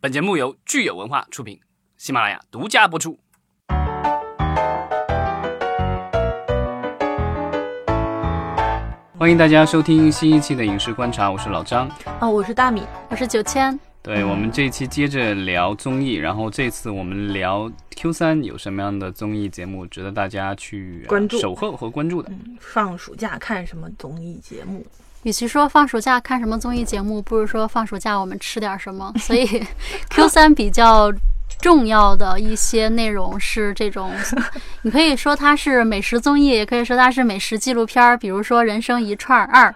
本节目由聚友文化出品，喜马拉雅独家播出。欢迎大家收听新一期的影视观察，我是老张。哦，我是大米，我是九千。对，我们这一期接着聊综艺，然后这次我们聊 Q 三有什么样的综艺节目值得大家去关注守候和关注的。嗯，放暑假看什么综艺节目？与其说放暑假看什么综艺节目，不如说放暑假我们吃点什么。所以 Q 三比较。重要的一些内容是这种，你可以说它是美食综艺，也可以说它是美食纪录片儿。比如说《人生一串二》，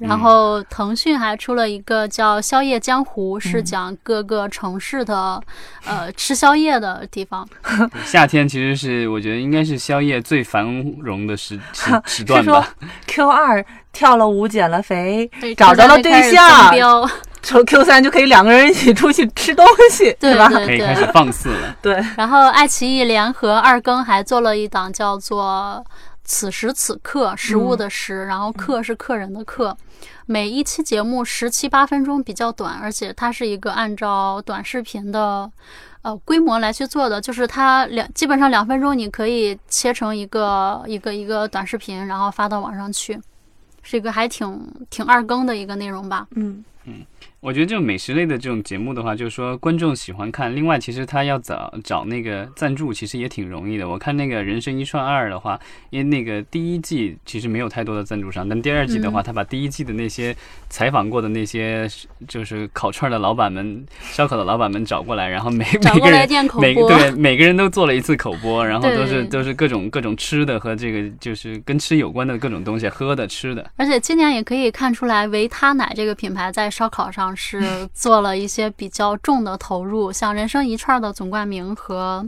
然后腾讯还出了一个叫《宵夜江湖》，是讲各个城市的呃吃宵夜的地方。夏天其实是我觉得应该是宵夜最繁荣的时 时时段吧。Q 二跳了舞减了肥，找到了对象。从 Q 三就可以两个人一起出去吃东西，对吧？可以开始放肆了。对。然后爱奇艺联合二更还做了一档叫做《此时此刻》，食物的食，然后客是客人的客。每一期节目十七八分钟，比较短，而且它是一个按照短视频的呃规模来去做的，就是它两基本上两分钟你可以切成一个一个一个短视频，然后发到网上去，是一个还挺挺二更的一个内容吧。嗯嗯。我觉得这种美食类的这种节目的话，就是说观众喜欢看。另外，其实他要找找那个赞助，其实也挺容易的。我看那个人生一串二的话，因为那个第一季其实没有太多的赞助商，但第二季的话，他把第一季的那些采访过的那些就是烤串的老板们、烧烤的老板们找过来，然后每 每个人每对每个人都做了一次口播，然后都是都是各种各种吃的和这个就是跟吃有关的各种东西，喝的吃的。而且今年也可以看出来，维他奶这个品牌在烧烤上。是 做了一些比较重的投入，像人生一串的总冠名和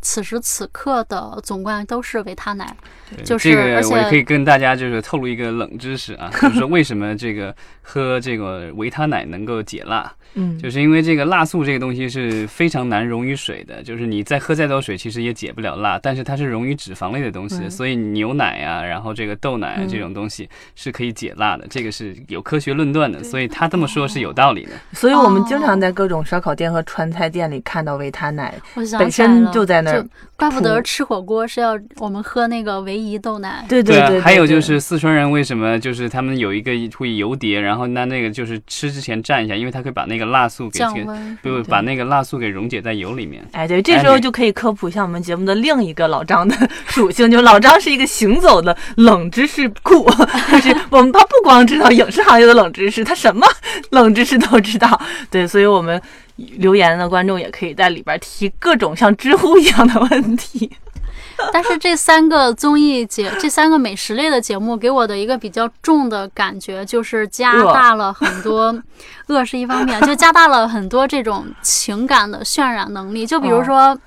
此时此刻的总冠都是维他奶。就是这个我也可以跟大家就是透露一个冷知识啊，就是说为什么这个 喝这个维他奶能够解辣。嗯，就是因为这个辣素这个东西是非常难溶于水的，就是你再喝再多水，其实也解不了辣。但是它是溶于脂肪类的东西，所以牛奶啊，然后这个豆奶啊这种东西是可以解辣的，这个是有科学论断的。所以他这么说是有道理的。所以我们经常在各种烧烤店和川菜店里看到维他奶，本身就在那儿。怪不得吃火锅是要我们喝那个维怡豆奶。对对对。还有就是四川人为什么就是他们有一个会油碟，然后那那个就是吃之前蘸一下，因为它可以把那个辣素给降温，不把那个辣素给溶解在油里面。哎，对，这时候就可以科普一下我们节目的另一个老张的 属性，就老张是一个行走的冷知识库，就是我们他不光知道影视行业的冷知识，他什么冷知识都知道。对，所以我们。留言的观众也可以在里边提各种像知乎一样的问题。但是这三个综艺节，这三个美食类的节目给我的一个比较重的感觉，就是加大了很多饿是一方面，就加大了很多这种情感的渲染能力。就比如说，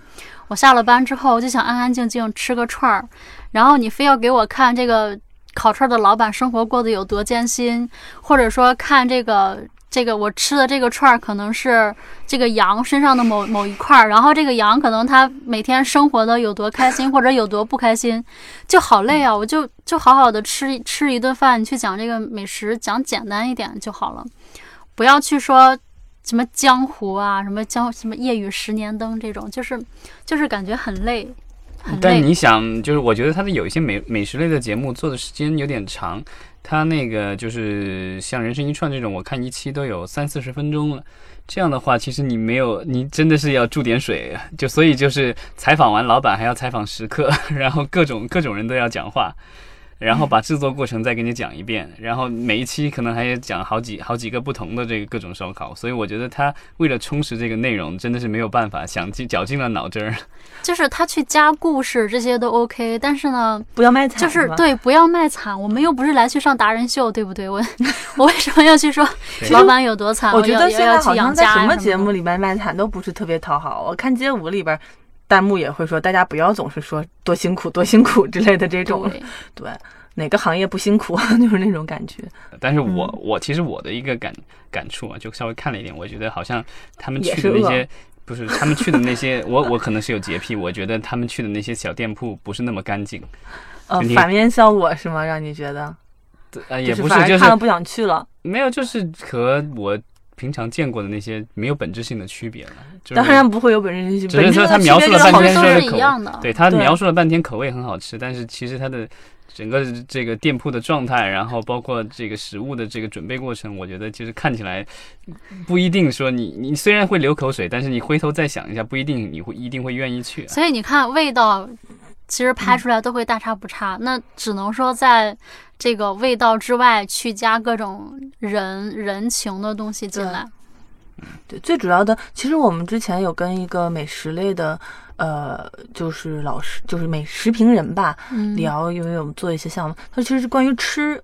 我下了班之后就想安安静静吃个串儿，然后你非要给我看这个烤串的老板生活过得有多艰辛，或者说看这个。这个我吃的这个串儿可能是这个羊身上的某某一块儿，然后这个羊可能它每天生活的有多开心或者有多不开心，就好累啊！我就就好好的吃吃一顿饭，你去讲这个美食，讲简单一点就好了，不要去说什么江湖啊，什么江什么夜雨十年灯这种，就是就是感觉很累，很累。但你想，就是我觉得他的有一些美美食类的节目做的时间有点长。他那个就是像人生一串这种，我看一期都有三四十分钟了。这样的话，其实你没有，你真的是要注点水，就所以就是采访完老板还要采访食客，然后各种各种人都要讲话。然后把制作过程再给你讲一遍，然后每一期可能还要讲好几好几个不同的这个各种烧烤，所以我觉得他为了充实这个内容，真的是没有办法，想尽绞尽了脑汁儿。就是他去加故事这些都 OK，但是呢，不要卖惨，就是对，不要卖惨。我们又不是来去上达人秀，对不对？我 我为什么要去说老板有多惨？我觉得现在好像在什么节目里面卖惨都不是特别讨好。我看街舞里边弹幕也会说，大家不要总是说多辛苦多辛苦之类的这种，对。哪个行业不辛苦，就是那种感觉。但是我我其实我的一个感感触啊，就稍微看了一点，我觉得好像他们去的那些不是他们去的那些，我我可能是有洁癖，我觉得他们去的那些小店铺不是那么干净。呃，反面效果是吗？让你觉得？呃，也不是，就是看了不想去了。没有，就是和我平常见过的那些没有本质性的区别了。就是当然不会有本质性，只是说他描述了半天说的口一样的。对他描述了半天口味很好吃，但是其实他的整个这个店铺的状态，然后包括这个食物的这个准备过程，我觉得就是看起来不一定说你你虽然会流口水，但是你回头再想一下，不一定你会一定会愿意去。所以你看，味道其实拍出来都会大差不差，那只能说在这个味道之外去加各种人人情的东西进来。对，最主要的，其实我们之前有跟一个美食类的，呃，就是老师，就是美食评人吧，嗯，聊，因为我们做一些项目，他其实是关于吃。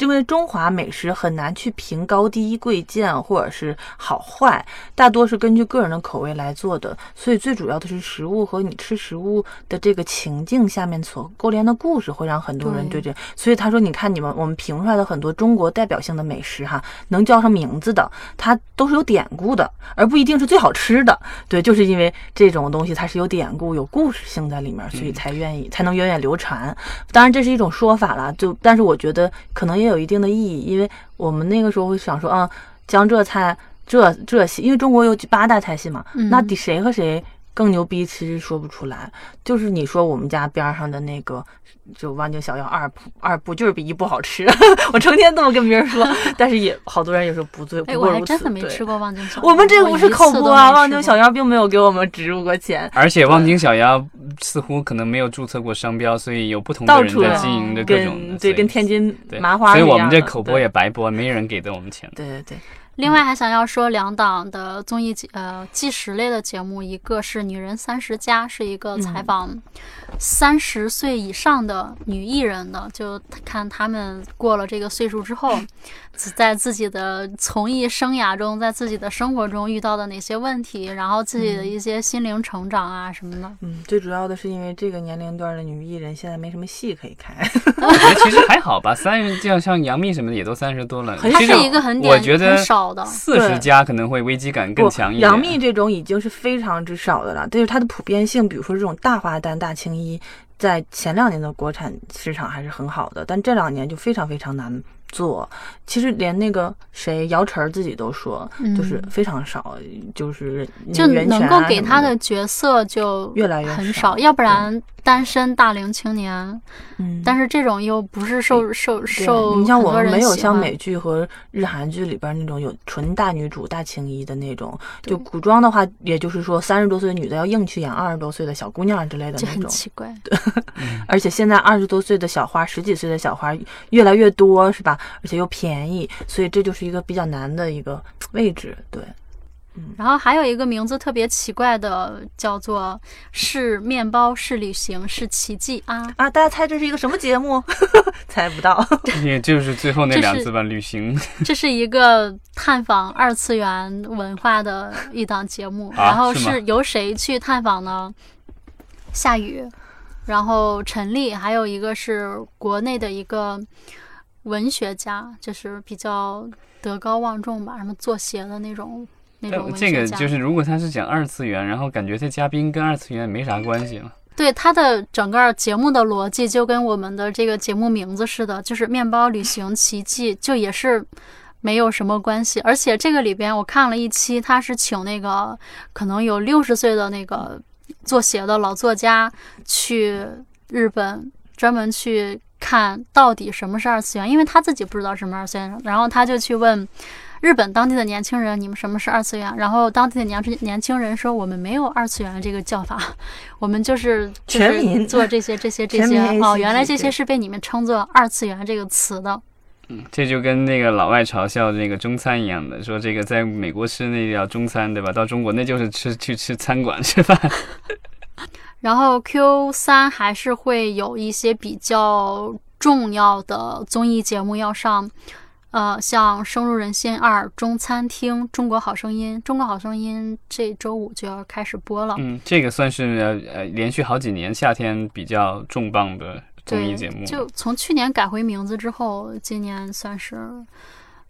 因为中华美食很难去评高低贵贱或者是好坏，大多是根据个人的口味来做的，所以最主要的是食物和你吃食物的这个情境下面所勾连的故事，会让很多人对这。所以他说，你看你们我们评出来的很多中国代表性的美食哈，能叫上名字的，它都是有典故的，而不一定是最好吃的。对，就是因为这种东西它是有典故、有故事性在里面，所以才愿意才能源远流传。当然这是一种说法啦，就但是我觉得可能也有一定的意义，因为我们那个时候会想说啊，江浙菜这这系，因为中国有八大菜系嘛，嗯那得谁和谁更牛逼，其实说不出来。就是你说我们家边上的那个。就望京小腰二部，二部就是比一部好吃。我成天这么跟别人说，但是也好多人也说不对，哎，不过如此。我还真的没吃过望京小腰。我们这个不是口播啊，望京小腰。并没有给我们植入过钱。而且望京小鸭似乎可能没有注册过商标，所以有不同的人在经营着各种所以跟天津麻花所以我们这口播也白播，没人给的我们钱。对对对，另外还想要说两档的综艺节呃纪实类的节目，一个是《女人三十加》，是一个采访三十岁以上的女艺人的，就看她们过了这个岁数之后，在自己的从艺生涯中，在自己的生活中遇到的哪些问题，然后自己的一些心灵成长啊什么的。嗯，最主要的是因为这个年龄段的女艺人现在没什么戏可以看。我觉得其实还好吧，三十，像像杨幂什么的也都三十多了。很它其实是一个很点我觉得很少的，四十加可能会危机感更强一点。杨幂这种已经是非常之少的了，但是它的普遍性，比如说这种大花旦、大青衣，在前两年的国产市场还是很好的，但这两年就非常非常难做。其实连那个谁姚晨自己都说，就是非常少，就是嗯就能够给他的角色就越来越很少少，要不然单身大龄青年，嗯，但是这种又不是受受受你像我们没有像美剧和日韩剧里边那种有纯大女主、大青衣的那种，就古装的话，也就是说三十多岁的女的要硬去演二十多岁的小姑娘之类的那种。奇怪。对而且现在二十多岁的小花、十几岁的小花越来越多，是吧？而且又便宜，所以这就是一个比较难的一个位置。对，然后还有一个名字特别奇怪的，叫做“是面包，是旅行，是奇迹”啊。啊，大家猜这是一个什么节目？猜不到。也就是最后那两次吧，旅行。这是一个探访二次元文化的一档节目，啊然后是由谁去探访呢？夏雨，然后陈丽，还有一个是国内的一个文学家，就是比较德高望重吧，什么做鞋的那种那种但这文学家。个就是，如果他是讲二次元，然后感觉这嘉宾跟二次元没啥关系了。对他的整个节目的逻辑就跟我们的这个节目名字似的，就是面包旅行奇迹，就也是没有什么关系。而且这个里边我看了一期，他是请那个可能有六十岁的那个做鞋的老作家去日本，专门去看到底什么是二次元，因为他自己不知道什么二次元，然后他就去问。日本当地的年轻人，你们什么是二次元？然后当地的年轻年轻人说，我们没有二次元这个叫法，我们就是全民做这些这些这些哦，原来这些是被你们称作二次元这个词的。嗯，这就跟那个老外嘲笑那个中餐一样的，说这个在美国吃那叫中餐，对吧？到中国那就是吃去吃餐馆吃饭。然后 Q 三还是会有一些比较重要的综艺节目要上，呃，像《深入人心二》《中餐厅》《中国好声音》，《中国好声音》这周五就要开始播了。嗯，这个算是呃呃连续好几年夏天比较重磅的综艺节目。就从去年改回名字之后，今年算是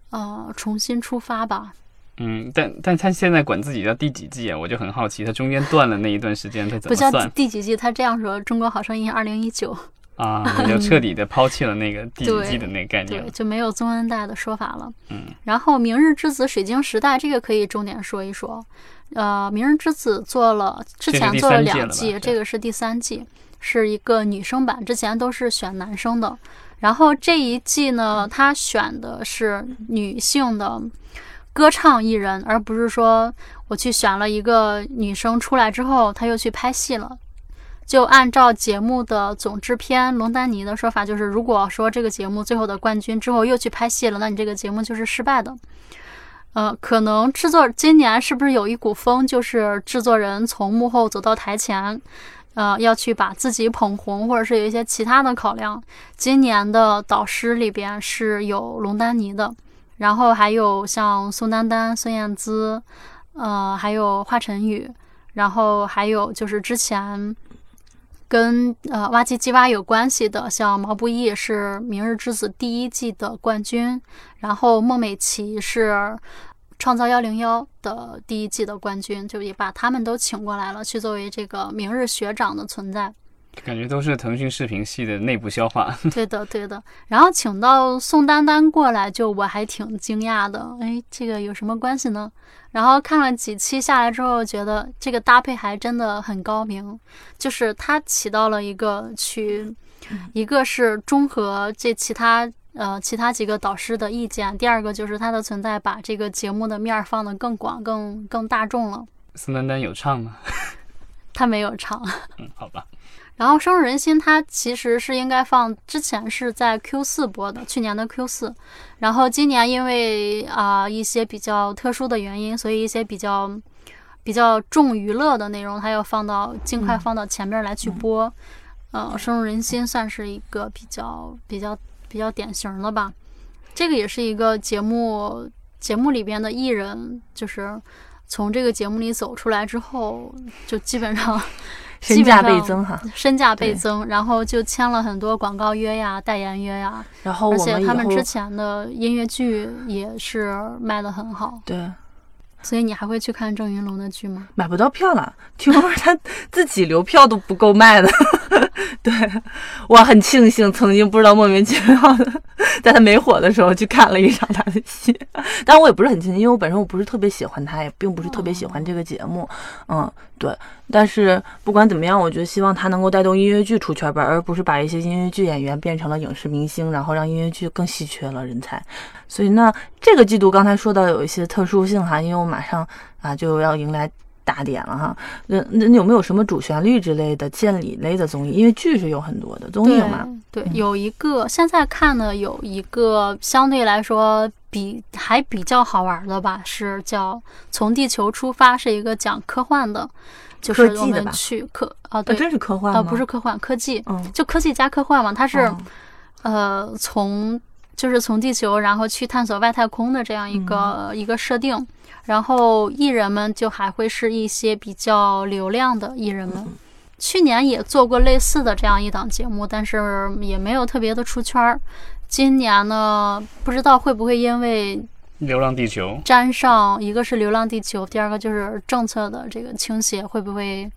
呃重新出发吧。嗯，但但他现在管自己叫第几季啊？我就很好奇，他中间断了那一段时间，他怎么不叫？第几季，他这样说：《中国好声音二零一九》。啊，那就彻底的抛弃了那个 第一季的那个概念对，。就没有宗恩代的说法了。嗯，然后《明日之子》《水晶时代》这个可以重点说一说。呃，《明日之子》做了之前做了两季，这个是第三季，是一个女生版，之前都是选男生的。然后这一季呢，他选的是女性的歌唱艺人，而不是说我去选了一个女生出来之后，她又去拍戏了。就按照节目的总制片龙丹妮的说法，就是如果说这个节目最后的冠军之后又去拍戏了，那你这个节目就是失败的。呃，可能制作今年是不是有一股风，就是制作人从幕后走到台前，呃，要去把自己捧红，或者是有一些其他的考量。今年的导师里边是有龙丹妮的，然后还有像宋丹丹、孙燕姿，呃，还有华晨宇，然后还有就是之前跟呃挖机机挖有关系的，像毛不易是《明日之子》第一季的冠军，然后孟美岐是《创造幺零幺》的第一季的冠军，就也把他们都请过来了，去作为这个明日学长的存在。感觉都是腾讯视频系的内部消化。对的，对的。然后请到宋丹丹过来，就我还挺惊讶的。哎，这个有什么关系呢？然后看了几期下来之后，觉得这个搭配还真的很高明，就是它起到了一个去，一个是中和这其他呃其他几个导师的意见，第二个就是它的存在把这个节目的面儿放得更广、更更大众了。宋丹丹有唱吗？他没有唱。嗯，好吧。然后《深入人心》它其实是应该放之前是在 Q 四播的，去年的 Q 四，然后今年因为啊、一些比较特殊的原因，所以一些比较比较重娱乐的内容，它要放到尽快放到前面来去播。呃，《深入人心》算是一个比较比较比较典型的吧。这个也是一个节目节目里边的艺人，就是从这个节目里走出来之后，就基本上身价倍增哈。身价倍增，然后就签了很多广告约呀、代言约呀，然后而且他们之前的音乐剧也是卖的很好，对所以你还会去看郑云龙的剧吗？买不到票了，听说他自己留票都不够卖的。对我很庆幸曾经不知道莫名其妙的，在他没火的时候去看了一场他的戏，但我也不是很庆幸，因为我本身我不是特别喜欢他，也并不是特别喜欢这个节目。嗯，对。但是不管怎么样，我觉得希望他能够带动音乐剧出圈吧，而不是把一些音乐剧演员变成了影视明星，然后让音乐剧更稀缺了人才。所以呢，这个季度刚才说到有一些特殊性哈，因为我马上啊就要迎来大点了哈。那那有没有什么主旋律之类的、建礼类的综艺？因为剧是有很多的，综艺嘛，对，嗯有一个现在看的有一个相对来说比还比较好玩的吧，是叫《从地球出发》，是一个讲科幻的，就是我们去科啊，啊，对，真是科幻啊，吗？不是，科幻，科技，嗯，就科技加科幻嘛，它是。哦呃，从就是从地球然后去探索外太空的这样一个、一个设定，然后艺人们就还会是一些比较流量的艺人们。去年也做过类似的这样一档节目，但是也没有特别的出圈儿。今年呢，不知道会不会因为流浪地球，沾上一个是《流浪地球》，第二个就是政策的这个倾斜，会不会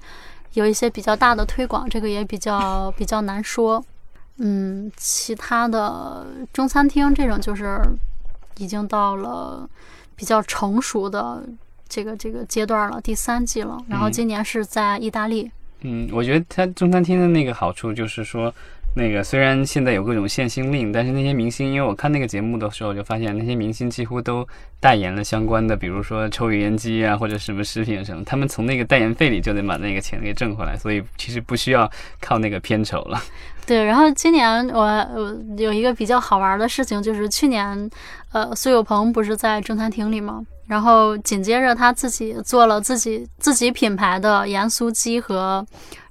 有一些比较大的推广？这个也比较比较难说。嗯，其他的中餐厅这种就是已经到了比较成熟的这个这个阶段了，第三季了。然后嗯今年是在意大利，嗯，我觉得它中餐厅的那个好处就是说，那个虽然现在有各种限薪令，但是那些明星，因为我看那个节目的时候就发现，那些明星几乎都代言了相关的，比如说抽油烟机啊，或者什么食品什么，他们从那个代言费里就能把那个钱给挣回来，所以其实不需要靠那个片酬了。对，然后今年我我有一个比较好玩的事情，就是去年，呃，苏有朋不是在中餐厅里吗？然后紧接着他自己做了自己自己品牌的盐酥鸡和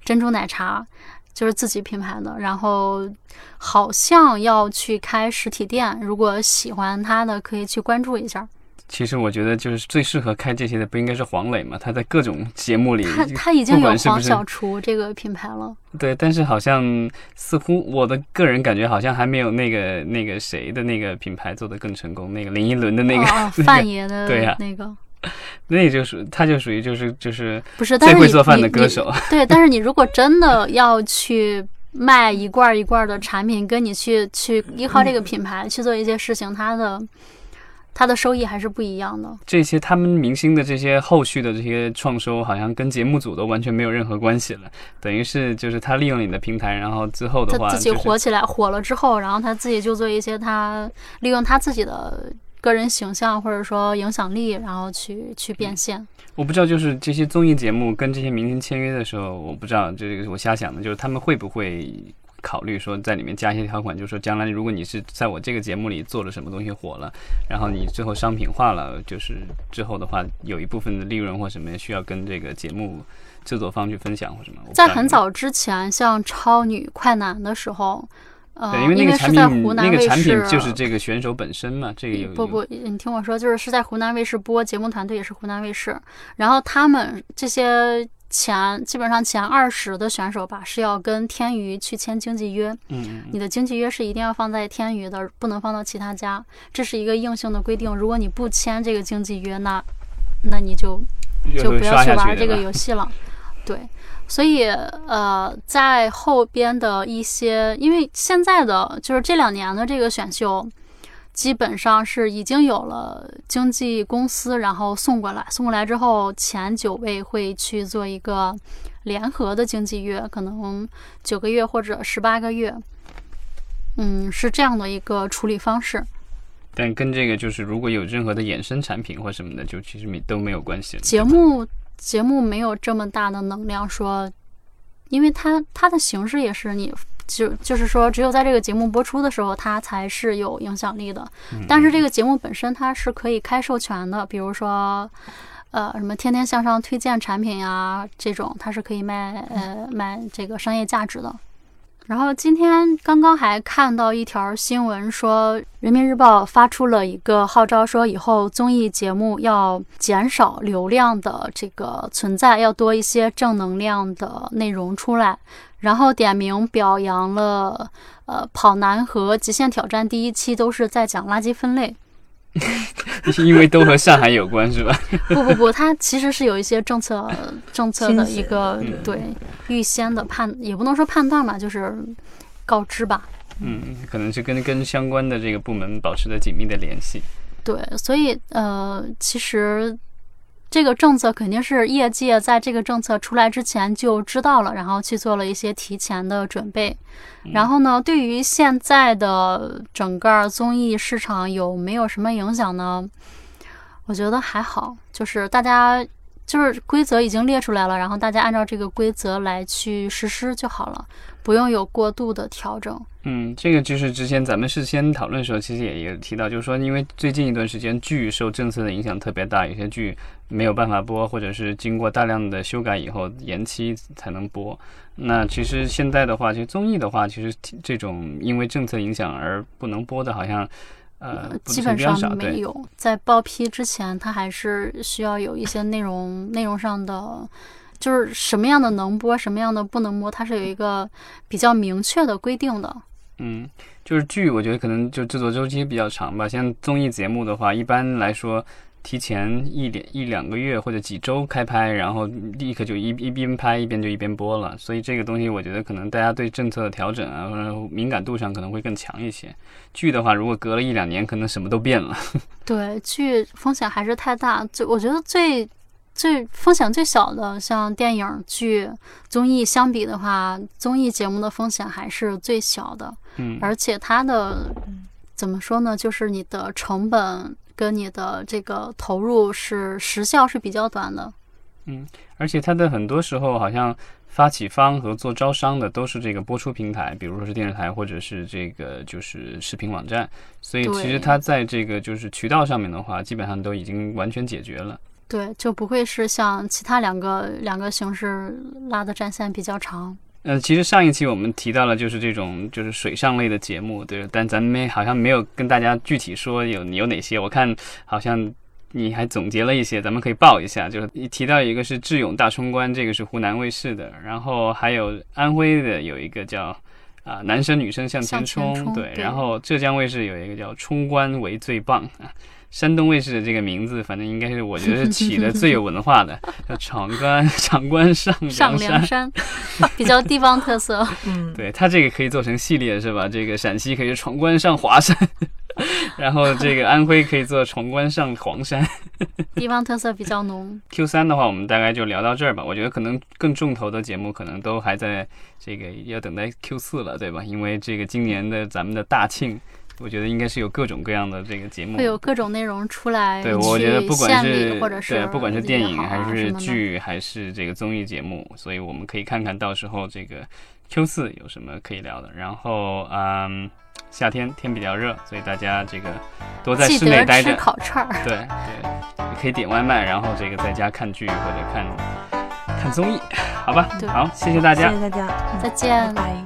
珍珠奶茶，就是自己品牌的。然后好像要去开实体店，如果喜欢他的可以去关注一下。其实我觉得就是最适合开这些的不应该是黄磊嘛？他在各种节目里，他他已经有黄小厨这个品牌了。对，但是好像似乎我的个人感觉好像还没有那个那个谁的那个品牌做的更成功，那个林依轮的那个、哦 哦那个范爷的对呀那个。那就属他就属于就是就是不是，最会做饭的歌手。对，但是你如果真的要去卖一罐一罐的产品，跟你去去依靠这个品牌去做一些事情，它的它的收益还是不一样的。这些他们明星的这些后续的这些创收，好像跟节目组都完全没有任何关系了。等于是就是他利用你的平台，然后之后的话，他自己火起来，火了之后，然后他自己就做一些他利用他自己的个人形象或者说影响力，然后去去变现。我不知道，就是这些综艺节目跟这些明星签约的时候，我不知道这个我瞎想的，就是他们会不会考虑说在里面加一些条款，就是说将来如果你是在我这个节目里做了什么东西火了，然后你最后商品化了，就是之后的话有一部分的利润或什么需要跟这个节目制作方去分享或什么。在很早之前，像超女、快男的时候。对，因为那个产品，那个产品就是这个选手本身嘛，这个有不不，你听我说，就是是在湖南卫视播，节目团队也是湖南卫视，然后他们这些前基本上前二十的选手吧，是要跟天娱去签经纪约，嗯，你的经纪约是一定要放在天娱的，不能放到其他家，这是一个硬性的规定，如果你不签这个经纪约，那那你就就不要去玩这个游戏了，对。所以，呃，在后边的一些，因为现在的就是这两年的这个选秀，基本上是已经有了经纪公司，然后送过来，送过来之后，前九位会去做一个联合的经纪约，可能九个月或者十八个月，嗯，是这样的一个处理方式。但跟这个就是，如果有任何的衍生产品或什么的，就其实没都没有关系。节目。节目没有这么大的能量，说，因为它它的形式也是你就就是说，只有在这个节目播出的时候，它才是有影响力的。但是这个节目本身它是可以开授权的，比如说，呃，什么天天向上推荐产品呀，这种它是可以卖呃卖这个商业价值的。然后今天刚刚还看到一条新闻，说人民日报发出了一个号召，说以后综艺节目要减少流量的这个存在，要多一些正能量的内容出来。然后点名表扬了，呃，跑男和极限挑战第一期都是在讲垃圾分类。因为都和上海有关是吧？不不不，它其实是有一些政策政策的一个对预先的判，也不能说判断吧，就是告知吧。嗯，可能是跟跟相关的这个部门保持着紧密的联系。对，所以呃，其实。这个政策肯定是业界在这个政策出来之前就知道了，然后去做了一些提前的准备。然后呢，对于现在的整个综艺市场有没有什么影响呢？我觉得还好，就是大家就是规则已经列出来了，然后大家按照这个规则来去实施就好了，不用有过度的调整。嗯，这个就是之前咱们事先讨论的时候，其实也有提到，就是说，因为最近一段时间剧受政策的影响特别大，有些剧没有办法播，或者是经过大量的修改以后延期才能播。那其实现在的话，其实综艺的话，其实这种因为政策影响而不能播的，好像呃基本上没有。在报批之前，它还是需要有一些内容内容上的。就是什么样的能播，什么样的不能播，它是有一个比较明确的规定的。嗯，就是剧，我觉得可能就制作周期比较长吧。像综艺节目的话，一般来说提前一点一两个月或者几周开拍，然后立刻就一一边拍一边就一边播了。所以这个东西，我觉得可能大家对政策的调整啊，或者敏感度上可能会更强一些。剧的话，如果隔了一两年，可能什么都变了。对，剧风险还是太大。最我觉得最。最风险最小的，像电影、剧、综艺相比的话，综艺节目的风险还是最小的。嗯，而且它的怎么说呢？就是你的成本跟你的这个投入是时效是比较短的。嗯，而且它的很多时候好像发起方和做招商的都是这个播出平台，比如说是电视台或者是这个就是视频网站，所以其实它在这个就是渠道上面的话，基本上都已经完全解决了。对，就不会是像其他两个两个形式拉的战线比较长。呃，其实上一期我们提到了，就是这种就是水上类的节目，对，但咱们没好像没有跟大家具体说有有哪些。我看好像你还总结了一些，咱们可以报一下。就是一提到一个是智勇大冲关，这个是湖南卫视的，然后还有安徽的有一个叫啊男生女生向前冲，对，然后浙江卫视有一个叫冲关为最棒啊。山东卫视的这个名字，反正应该是我觉得是起的最有文化的，叫闯关闯关上上梁山，比较地方特色。嗯，对它这个可以做成系列是吧？这个陕西可以闯关上华山，然后这个安徽可以做闯关上黄山。地方特色比较浓。Q 三的话，我们大概就聊到这儿吧。我觉得可能更重头的节目，可能都还在这个要等待 Q 四了，对吧？因为这个今年的咱们的大庆，我觉得应该是有各种各样的这个节目会。有各种内容出来，对，我觉得不管县是或者是对，不管是电影还是剧还是这个综艺节目，所以我们可以看看到时候这个 Q 四有什么可以聊的。然后，嗯，夏天天比较热，所以大家这个多在室内待着。烤串儿。对对，也可以点外卖，然后这个在家看剧或者看看综艺，好吧？好，谢谢大家谢。谢大家，再见拜。拜。